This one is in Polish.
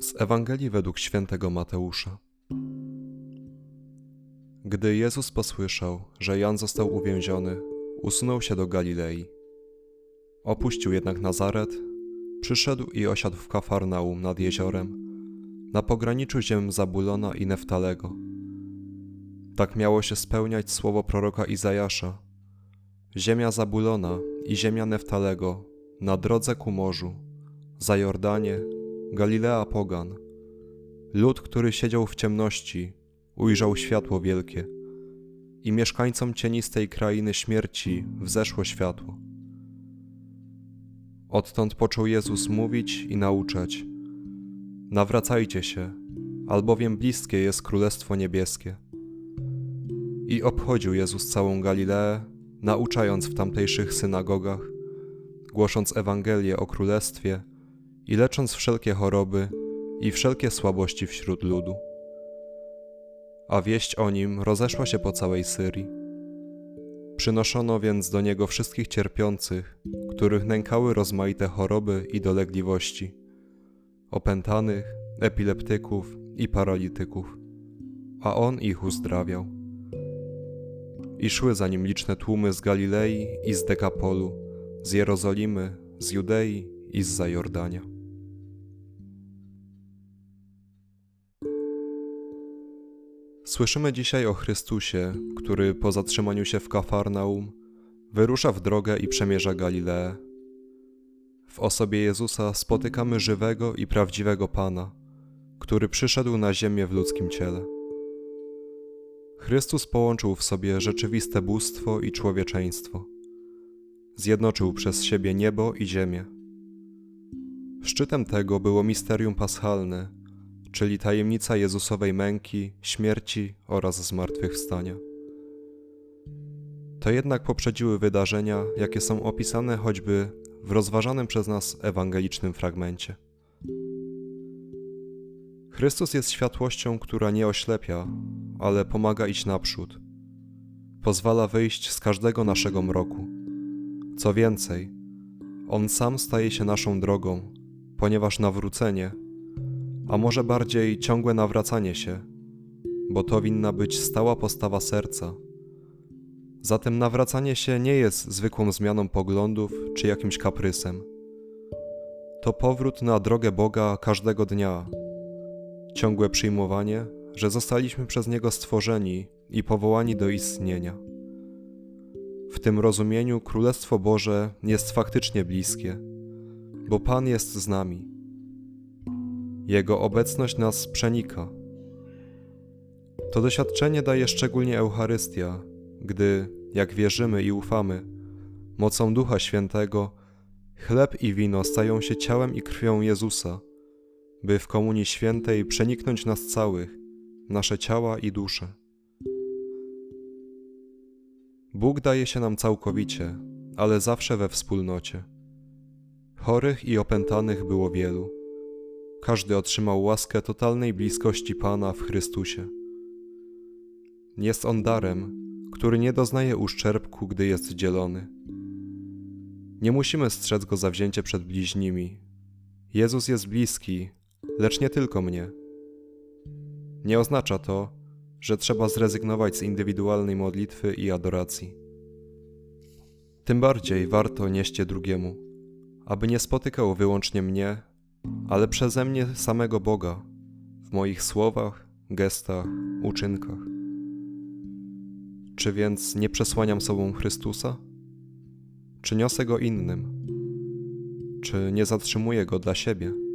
Z Ewangelii według świętego Mateusza. Gdy Jezus posłyszał, że Jan został uwięziony, usunął się do Galilei. Opuścił jednak Nazaret, przyszedł i osiadł w Kafarnaum nad jeziorem, na pograniczu ziem Zabulona i Neftalego. Tak miało się spełniać słowo proroka Izajasza. Ziemia Zabulona i ziemia Neftalego na drodze ku morzu, za Jordanie, Galilea pogan. Lud, który siedział w ciemności, ujrzał światło wielkie i mieszkańcom cienistej krainy śmierci wzeszło światło. Odtąd począł Jezus mówić i nauczać: Nawracajcie się, albowiem bliskie jest Królestwo Niebieskie. I obchodził Jezus całą Galileę, nauczając w tamtejszych synagogach, głosząc Ewangelię o Królestwie i lecząc wszelkie choroby i wszelkie słabości wśród ludu. A wieść o nim rozeszła się po całej Syrii. Przynoszono więc do niego wszystkich cierpiących, których nękały rozmaite choroby i dolegliwości, opętanych, epileptyków i paralityków, a on ich uzdrawiał. I szły za nim liczne tłumy z Galilei i z Dekapolu, z Jerozolimy, z Judei i z Zajordania. Słyszymy dzisiaj o Chrystusie, który po zatrzymaniu się w Kafarnaum wyrusza w drogę i przemierza Galileę. W osobie Jezusa spotykamy żywego i prawdziwego Pana, który przyszedł na ziemię w ludzkim ciele. Chrystus połączył w sobie rzeczywiste bóstwo i człowieczeństwo. Zjednoczył przez siebie niebo i ziemię. Szczytem tego było misterium paschalne, czyli tajemnica Jezusowej męki, śmierci oraz zmartwychwstania. To jednak poprzedziły wydarzenia, jakie są opisane choćby w rozważanym przez nas ewangelicznym fragmencie. Chrystus jest światłością, która nie oślepia, ale pomaga iść naprzód. Pozwala wyjść z każdego naszego mroku. Co więcej, On sam staje się naszą drogą, ponieważ nawrócenie a może bardziej ciągłe nawracanie się, bo to winna być stała postawa serca. Zatem nawracanie się nie jest zwykłą zmianą poglądów czy jakimś kaprysem. To powrót na drogę Boga każdego dnia, ciągłe przyjmowanie, że zostaliśmy przez Niego stworzeni i powołani do istnienia. W tym rozumieniu Królestwo Boże jest faktycznie bliskie, bo Pan jest z nami jego obecność nas przenika. To doświadczenie daje szczególnie Eucharystia, gdy, jak wierzymy i ufamy, mocą Ducha Świętego, chleb i wino stają się ciałem i krwią Jezusa, by w Komunii Świętej przeniknąć nas całych, nasze ciała i dusze. Bóg daje się nam całkowicie, ale zawsze we wspólnocie. Chorych i opętanych było wielu każdy otrzymał łaskę totalnej bliskości Pana w Chrystusie. Jest on darem, który nie doznaje uszczerbku, gdy jest dzielony. Nie musimy strzec go za wzięcie przed bliźnimi. Jezus jest bliski, lecz nie tylko mnie. Nie oznacza to, że trzeba zrezygnować z indywidualnej modlitwy i adoracji. Tym bardziej warto nieść je drugiemu, aby nie spotykał wyłącznie mnie, ale przeze mnie samego Boga w moich słowach, gestach, uczynkach. Czy więc nie przesłaniam sobą Chrystusa? Czy niosę go innym? Czy nie zatrzymuję go dla siebie?